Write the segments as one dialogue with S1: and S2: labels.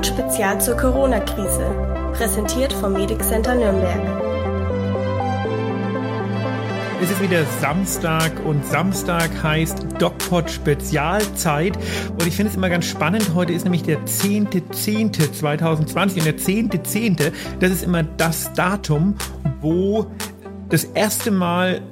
S1: DocPod Spezial zur Corona-Krise. Präsentiert vom Medic Center Nürnberg.
S2: Es ist wieder Samstag und Samstag heißt DocPod Spezialzeit. Und ich finde es immer ganz spannend. Heute ist nämlich der 10.10.2020 und der 10.10., das ist immer das Datum, wo das erste Mal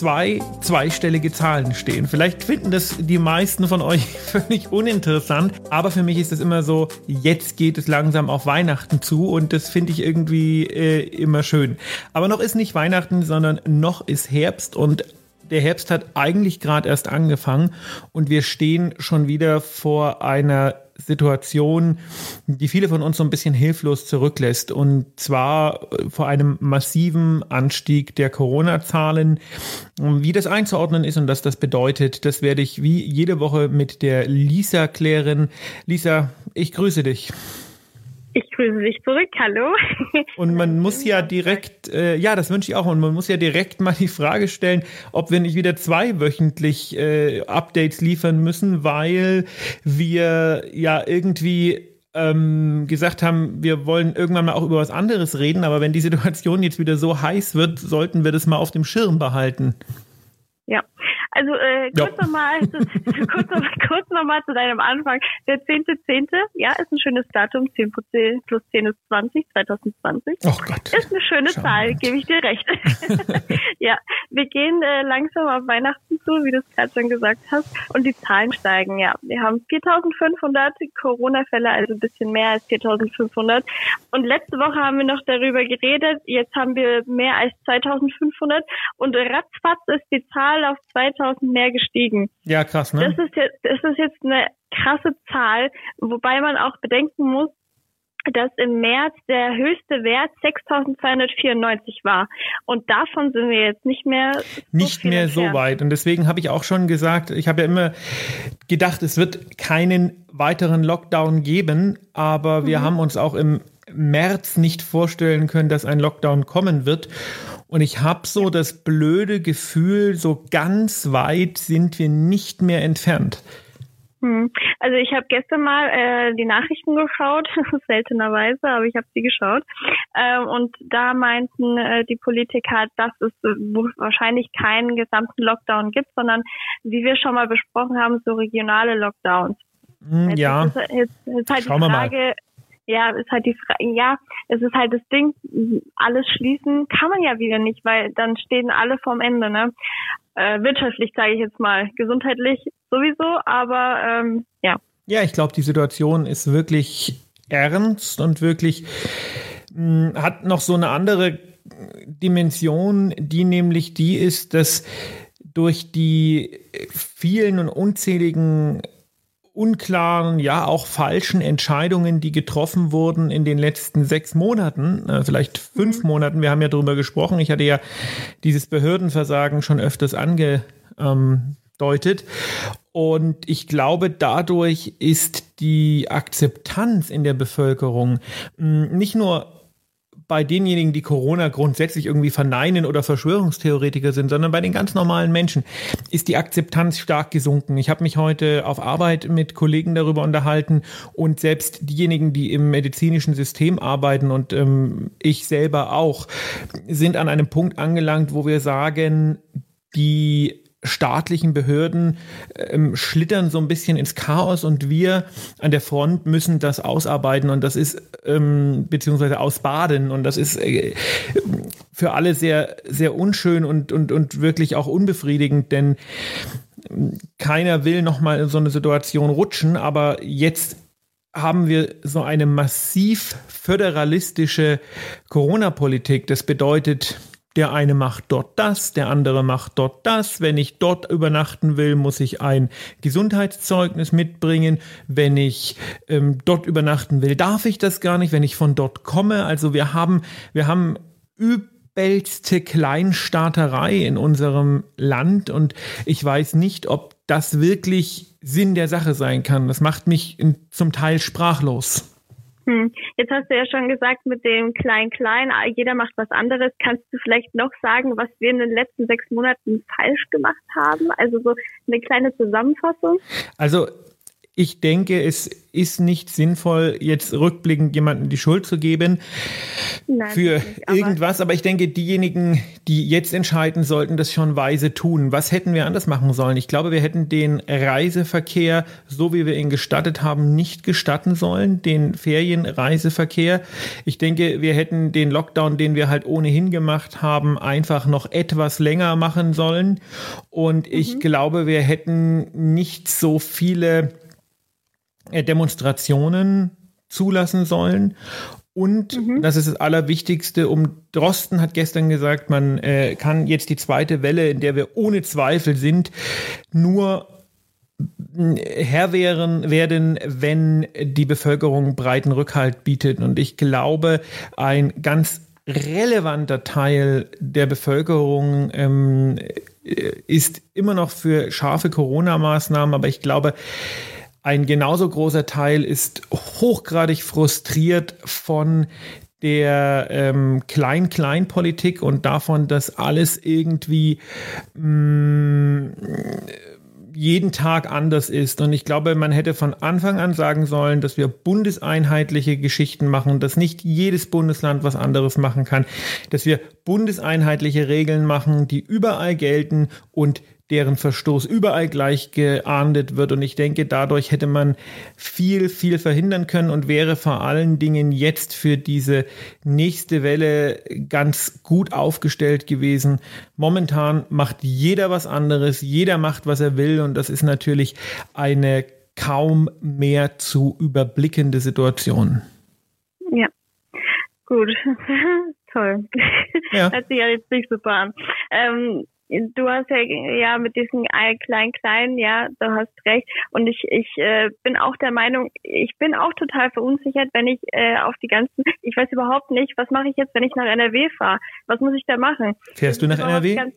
S2: zwei zweistellige Zahlen stehen. Vielleicht finden das die meisten von euch völlig uninteressant, aber für mich ist es immer so, jetzt geht es langsam auf Weihnachten zu und das finde ich irgendwie äh, immer schön. Aber noch ist nicht Weihnachten, sondern noch ist Herbst und der Herbst hat eigentlich gerade erst angefangen und wir stehen schon wieder vor einer Situation, die viele von uns so ein bisschen hilflos zurücklässt. Und zwar vor einem massiven Anstieg der Corona-Zahlen. Wie das einzuordnen ist und was das bedeutet, das werde ich wie jede Woche mit der Lisa klären. Lisa, ich grüße dich.
S3: Ich grüße dich zurück, hallo.
S2: Und man muss ja direkt, äh, ja, das wünsche ich auch, und man muss ja direkt mal die Frage stellen, ob wir nicht wieder zweiwöchentlich äh, Updates liefern müssen, weil wir ja irgendwie ähm, gesagt haben, wir wollen irgendwann mal auch über was anderes reden, aber wenn die Situation jetzt wieder so heiß wird, sollten wir das mal auf dem Schirm behalten.
S3: Ja, also äh, kurz nochmal kurz, kurz nochmal zu deinem Anfang. Der 10.10. .10., ja, ist ein schönes Datum. 10 plus 10 ist 20, 2020.
S2: Oh Gott.
S3: Ist eine schöne Schau Zahl, gebe ich dir recht. ja, wir gehen äh, langsam auf Weihnachten zu, wie du es gerade schon gesagt hast. Und die Zahlen steigen, ja. Wir haben 4.500 Corona-Fälle, also ein bisschen mehr als 4.500. Und letzte Woche haben wir noch darüber geredet. Jetzt haben wir mehr als 2.500. Und ratzfatz ist die Zahl auf 2.000 mehr gestiegen.
S2: Ja, krass, ne?
S3: Das ist jetzt, das ist jetzt eine krasse Zahl, wobei man auch bedenken muss, dass im März der höchste Wert 6.294 war. Und davon sind wir jetzt nicht mehr so
S2: nicht mehr so weit. Und deswegen habe ich auch schon gesagt, ich habe ja immer gedacht, es wird keinen weiteren Lockdown geben, aber wir mhm. haben uns auch im März nicht vorstellen können, dass ein Lockdown kommen wird. Und ich habe so das blöde Gefühl, so ganz weit sind wir nicht mehr entfernt.
S3: Hm. Also ich habe gestern mal äh, die Nachrichten geschaut, seltenerweise, aber ich habe sie geschaut. Ähm, und da meinten äh, die Politiker, dass es äh, wahrscheinlich keinen gesamten Lockdown gibt, sondern wie wir schon mal besprochen haben, so regionale Lockdowns.
S2: Hm, ja.
S3: Jetzt ist, jetzt ist halt Schauen die Frage, ja, ist halt die Frage, ja, es ist halt das Ding, alles schließen kann man ja wieder nicht, weil dann stehen alle vorm Ende, ne? Äh, wirtschaftlich sage ich jetzt mal, gesundheitlich sowieso, aber ähm, ja.
S2: Ja, ich glaube, die Situation ist wirklich ernst und wirklich mh, hm, hat noch so eine andere Dimension, die nämlich die ist, dass durch die vielen und unzähligen unklaren, ja auch falschen Entscheidungen, die getroffen wurden in den letzten sechs Monaten, äh, vielleicht fünf mhm. Monaten. Wir haben ja darüber gesprochen. Ich hatte ja dieses Behördenversagen schon öfters angedeutet. Und ich glaube, dadurch ist die Akzeptanz in der Bevölkerung hm, nicht nur bei denjenigen, die Corona grundsätzlich irgendwie verneinen oder Verschwörungstheoretiker sind, sondern bei den ganz normalen Menschen ist die Akzeptanz stark gesunken. Ich habe mich heute auf Arbeit mit Kollegen darüber unterhalten und selbst diejenigen, die im medizinischen System arbeiten und ähm, ich selber auch, sind an einem Punkt angelangt, wo wir sagen, die staatlichen Behörden ähm, schlittern so ein bisschen ins Chaos und wir an der Front müssen das ausarbeiten und das ist ähm, beziehungsweise ausbaden und das ist äh, für alle sehr sehr unschön und und und wirklich auch unbefriedigend, denn ähm, keiner will noch mal in so eine Situation rutschen, aber jetzt haben wir so eine massiv föderalistische Corona-Politik. Das bedeutet, der eine macht dort das, der andere macht dort das. Wenn ich dort übernachten will, muss ich ein Gesundheitszeugnis mitbringen. Wenn ich ähm, dort übernachten will, darf ich das gar nicht, wenn ich von dort komme. Also wir haben, wir haben übelste Kleinstaaterei in unserem Land und ich weiß nicht, ob das wirklich Sinn der Sache sein kann. Das macht mich zum Teil sprachlos.
S3: Hm. Jetzt hast du ja schon gesagt, mit dem Klein-Klein, ah, jeder macht was anderes. Kannst du vielleicht noch sagen, was wir in den letzten sechs Monaten falsch gemacht haben? Also so eine kleine Zusammenfassung?
S2: Also ich denke, es ist nicht sinnvoll, jetzt rückblickend jemandem die Schuld zu geben Nein, für nicht, aber irgendwas. Aber ich denke, diejenigen, die jetzt entscheiden, sollten das schon weise tun. Was hätten wir anders machen sollen? Ich glaube, wir hätten den Reiseverkehr, so wie wir ihn gestattet haben, nicht gestatten sollen, den Ferienreiseverkehr. Ich denke, wir hätten den Lockdown, den wir halt ohnehin gemacht haben, einfach noch etwas länger machen sollen. Und ich mhm. glaube, wir hätten nicht so viele Demonstrationen zulassen sollen. Und mhm. das ist das Allerwichtigste, um Drosten hat gestern gesagt, man äh, kann jetzt die zweite Welle, in der wir ohne Zweifel sind, nur äh, Herr wären, werden, wenn die Bevölkerung breiten Rückhalt bietet. Und ich glaube, ein ganz relevanter Teil der Bevölkerung ähm, äh, ist immer noch für scharfe Corona-Maßnahmen, aber ich glaube, ein genauso großer Teil ist hochgradig frustriert von der ähm, Klein-Klein-Politik und davon, dass alles irgendwie mh, mm, jeden Tag anders ist. Und ich glaube, man hätte von Anfang an sagen sollen, dass wir bundeseinheitliche Geschichten machen, dass nicht jedes Bundesland was anderes machen kann, dass wir bundeseinheitliche Regeln machen, die überall gelten und deren Verstoß überall gleich geahndet wird. Und ich denke, dadurch hätte man viel, viel verhindern können und wäre vor allen Dingen jetzt für diese nächste Welle ganz gut aufgestellt gewesen. Momentan macht jeder was anderes, jeder macht, was er will. Und das ist natürlich eine kaum mehr zu überblickende Situation.
S3: Ja, gut. Toll. Ja. Hört sich ja jetzt nicht super an. Ähm, du hast ja, ja mit diesen klein klein, ja, du hast recht. Und ich, ich äh, bin auch der Meinung, ich bin auch total verunsichert, wenn ich äh, auf die ganzen, ich weiß überhaupt nicht, was mache ich jetzt, wenn ich nach NRW fahre? Was muss ich da machen?
S2: Fährst du nach NRW?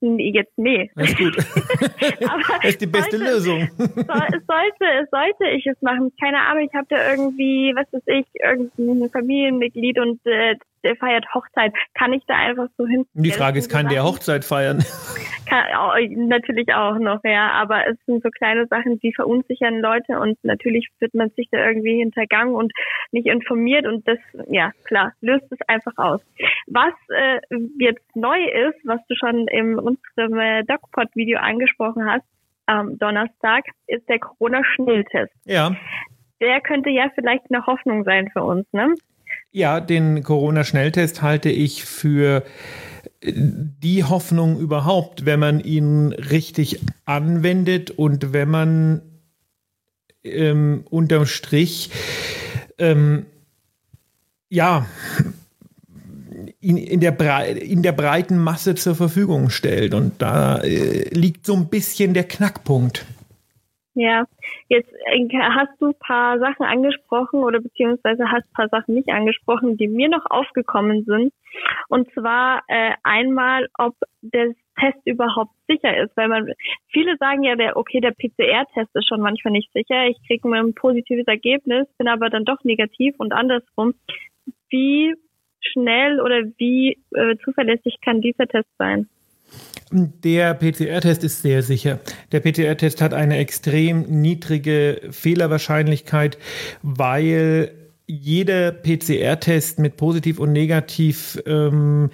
S3: jetzt nee.
S2: Alles gut. das ist die beste sollte, Lösung.
S3: sollte, sollte ich es machen. Keine Ahnung, ich habe da irgendwie, was weiß ich, irgendein Familienmitglied und äh, der feiert Hochzeit. Kann ich da einfach so hin?
S2: Die Frage ist, kann der Hochzeit feiern?
S3: Kann, auch, natürlich auch noch, ja. Aber es sind so kleine Sachen, die verunsichern Leute und natürlich wird man sich da irgendwie hintergangen und nicht informiert und das, ja, klar, löst es einfach aus. Was äh, jetzt neu ist, was du schon in unserem äh, DocPod-Video angesprochen hast, am Donnerstag, ist der Corona-Schnelltest.
S2: Ja.
S3: Der könnte ja vielleicht eine Hoffnung sein für uns, ne?
S2: Ja, den Corona-Schnelltest halte ich für äh, die Hoffnung überhaupt, wenn man ihn richtig anwendet und wenn man ähm, unterm Strich ähm, ja in, in, der in der breiten Masse zur Verfügung stellt. Und da äh, liegt so ein bisschen der Knackpunkt.
S3: Ja, jetzt äh, hast du paar Sachen angesprochen oder beziehungsweise hast paar Sachen nicht angesprochen, die mir noch aufgekommen sind. Und zwar äh, einmal, ob der Test überhaupt sicher ist, weil man viele sagen ja, der okay, der PCR-Test ist schon manchmal nicht sicher. Ich kriege ein positives Ergebnis, bin aber dann doch negativ und andersrum. Wie schnell oder wie äh, zuverlässig kann dieser Test sein?
S2: Der PCR-Test ist sehr sicher. Der PCR-Test hat eine extrem niedrige Fehlerwahrscheinlichkeit, weil jeder PCR-Test mit positiv und negativ ähm,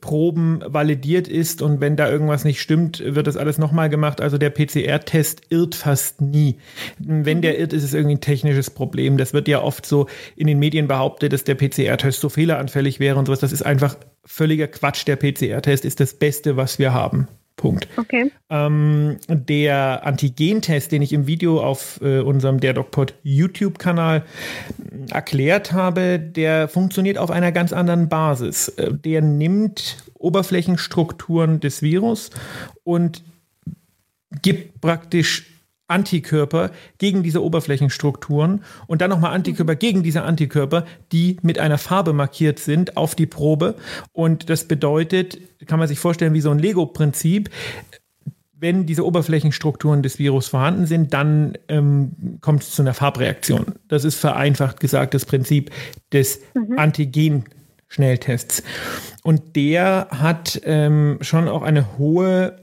S2: Proben validiert ist und wenn da irgendwas nicht stimmt, wird das alles nochmal gemacht. Also der PCR-Test irrt fast nie. Wenn der irrt, ist es irgendwie ein technisches Problem. Das wird ja oft so in den Medien behauptet, dass der PCR-Test so fehleranfällig wäre und sowas. Das ist einfach völliger Quatsch. Der PCR-Test ist das Beste, was wir haben. Punkt.
S3: Okay.
S2: Ähm, der Antigentest, den ich im Video auf äh, unserem der DocPod YouTube-Kanal erklärt habe, der funktioniert auf einer ganz anderen Basis. Äh, der nimmt Oberflächenstrukturen des Virus und gibt praktisch Antikörper gegen diese Oberflächenstrukturen und dann nochmal Antikörper mhm. gegen diese Antikörper, die mit einer Farbe markiert sind auf die Probe. Und das bedeutet, kann man sich vorstellen, wie so ein Lego-Prinzip. Wenn diese Oberflächenstrukturen des Virus vorhanden sind, dann ähm, kommt es zu einer Farbreaktion. Das ist vereinfacht gesagt das Prinzip des mhm. Antigen. Schnelltests. Und der hat ähm, schon auch eine hohe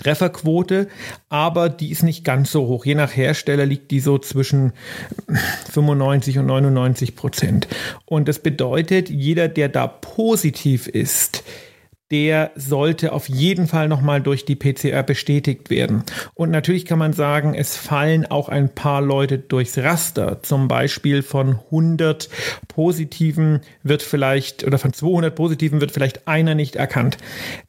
S2: Trefferquote, aber die ist nicht ganz so hoch. Je nach Hersteller liegt die so zwischen 95 und 99 Prozent. Und das bedeutet, jeder, der da positiv ist, der sollte auf jeden Fall nochmal durch die PCR bestätigt werden. Und natürlich kann man sagen, es fallen auch ein paar Leute durchs Raster. Zum Beispiel von 100 Positiven wird vielleicht, oder von 200 Positiven wird vielleicht einer nicht erkannt.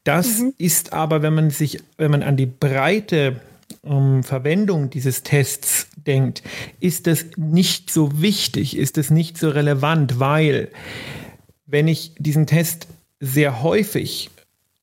S2: Das mhm. ist aber, wenn man sich, wenn man an die breite um, ähm, Verwendung dieses Tests denkt, ist das nicht so wichtig, ist es nicht so relevant, weil wenn ich diesen Test sehr häufig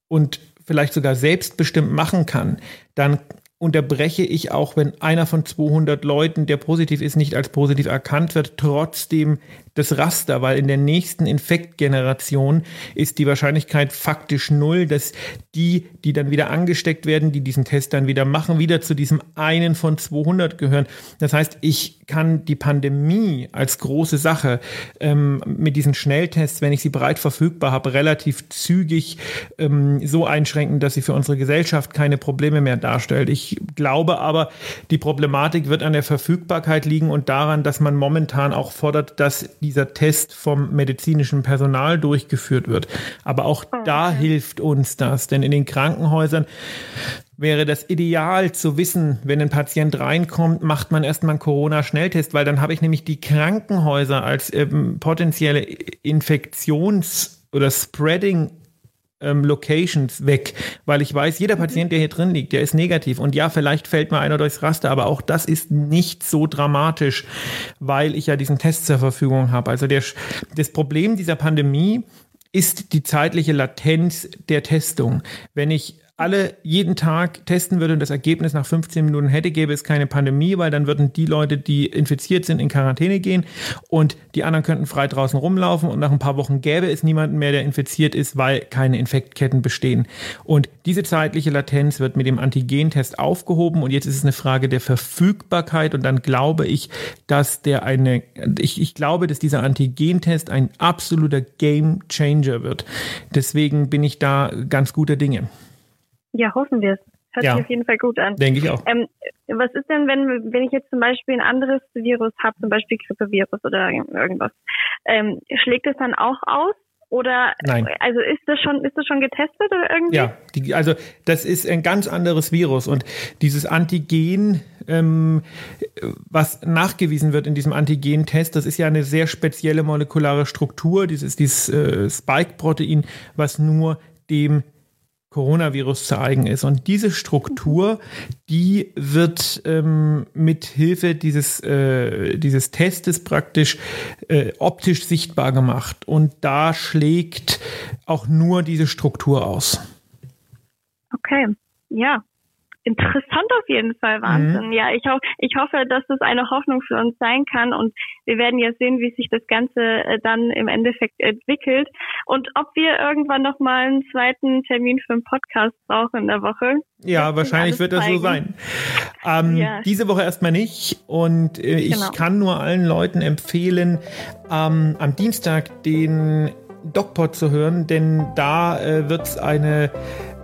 S2: und vielleicht sogar selbstbestimmt machen kann, dann unterbreche ich auch, wenn einer von 200 Leuten, der positiv ist, nicht als positiv erkannt wird, trotzdem das Raster, weil in der nächsten Infektgeneration ist die Wahrscheinlichkeit faktisch null, dass die, die dann wieder angesteckt werden, die diesen Test dann wieder machen, wieder zu diesem einen von 200 gehören. Das heißt, ich kann die Pandemie als große Sache ähm, mit diesen Schnelltests, wenn ich sie breit verfügbar habe, relativ zügig ähm, so einschränken, dass sie für unsere Gesellschaft keine Probleme mehr darstellt. Ich glaube aber, die Problematik wird an der Verfügbarkeit liegen und daran, dass man momentan auch fordert, dass die dieser Test vom medizinischen Personal durchgeführt wird. Aber auch oh, da hilft uns das, denn in den Krankenhäusern wäre das ideal zu wissen, wenn ein Patient reinkommt, macht man erstmal einen Corona-Schnelltest, weil dann habe ich nämlich die Krankenhäuser als ähm, potenzielle Infektions- oder Spreading ähm, Locations weg, weil ich weiß, jeder Patient, der hier drin liegt, der ist negativ. Und ja, vielleicht fällt mal einer durchs Raster, aber auch das ist nicht so dramatisch, weil ich ja diesen Test zur Verfügung habe. Also der, das Problem dieser Pandemie ist die zeitliche Latenz der Testung. Wenn ich alle jeden Tag testen würde und das Ergebnis nach 15 Minuten hätte, gäbe es keine Pandemie, weil dann würden die Leute, die infiziert sind, in Quarantäne gehen und die anderen könnten frei draußen rumlaufen und nach ein paar Wochen gäbe es niemanden mehr, der infiziert ist, weil keine Infektketten bestehen. Und diese zeitliche Latenz wird mit dem Antigentest aufgehoben und jetzt ist es eine Frage der Verfügbarkeit und dann glaube ich, dass der eine, ich, ich glaube, dass dieser Antigentest ein absoluter Game Changer wird. Deswegen bin ich da ganz guter Dinge.
S3: Ja, hoffen wir es. Hört ja. sich auf jeden Fall gut an.
S2: Denke ich auch.
S3: Ähm, was ist denn, wenn, wenn ich jetzt zum Beispiel ein anderes Virus habe, zum Beispiel Grippevirus oder irgendwas, ähm, schlägt es dann auch aus? Oder
S2: Nein.
S3: also ist das schon ist das schon getestet oder irgendwie?
S2: Ja, die, also das ist ein ganz anderes Virus und dieses Antigen, ähm, was nachgewiesen wird in diesem Antigen-Test, das ist ja eine sehr spezielle molekulare Struktur, dieses, dieses äh, Spike-Protein, was nur dem Coronavirus zu eigen ist. Und diese Struktur, die wird ähm, mit Hilfe dieses, äh, dieses Testes praktisch äh, optisch sichtbar gemacht. Und da schlägt auch nur diese Struktur aus.
S3: Okay, ja, interessant auf jeden Fall, Wahnsinn. Mhm. Ja, ich, ho ich hoffe, dass das eine Hoffnung für uns sein kann und wir werden ja sehen, wie sich das Ganze äh, dann im Endeffekt entwickelt und ob wir irgendwann nochmal einen zweiten Termin für einen Podcast brauchen in der Woche.
S2: Ja, wahrscheinlich wird das zeigen. so sein. Ähm, ja. Diese Woche erstmal nicht und äh, ich genau. kann nur allen Leuten empfehlen, ähm, am Dienstag den DocPod zu hören, denn da äh, wird es eine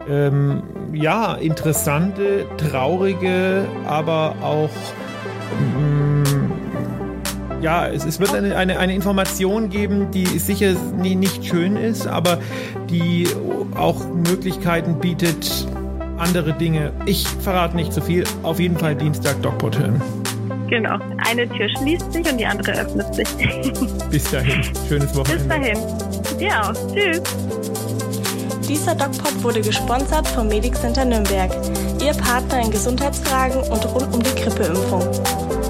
S2: ähm, ja, interessante, traurige, aber auch ähm, ja, es, es wird eine, eine, eine, Information geben, die sicher nie, nicht schön ist, aber die auch Möglichkeiten bietet, andere Dinge. Ich verrate nicht zu so viel. Auf jeden Fall Dienstag DocPod hören.
S3: Genau. Eine Tür schließt sich und die andere öffnet sich.
S2: Bis dahin. Schönes Wochenende.
S3: Bis dahin. Ja, tschüss.
S1: Dieser DocPod wurde gesponsert vom Medic Center Nürnberg, Ihr Partner in Gesundheitsfragen und rund um die Grippeimpfung.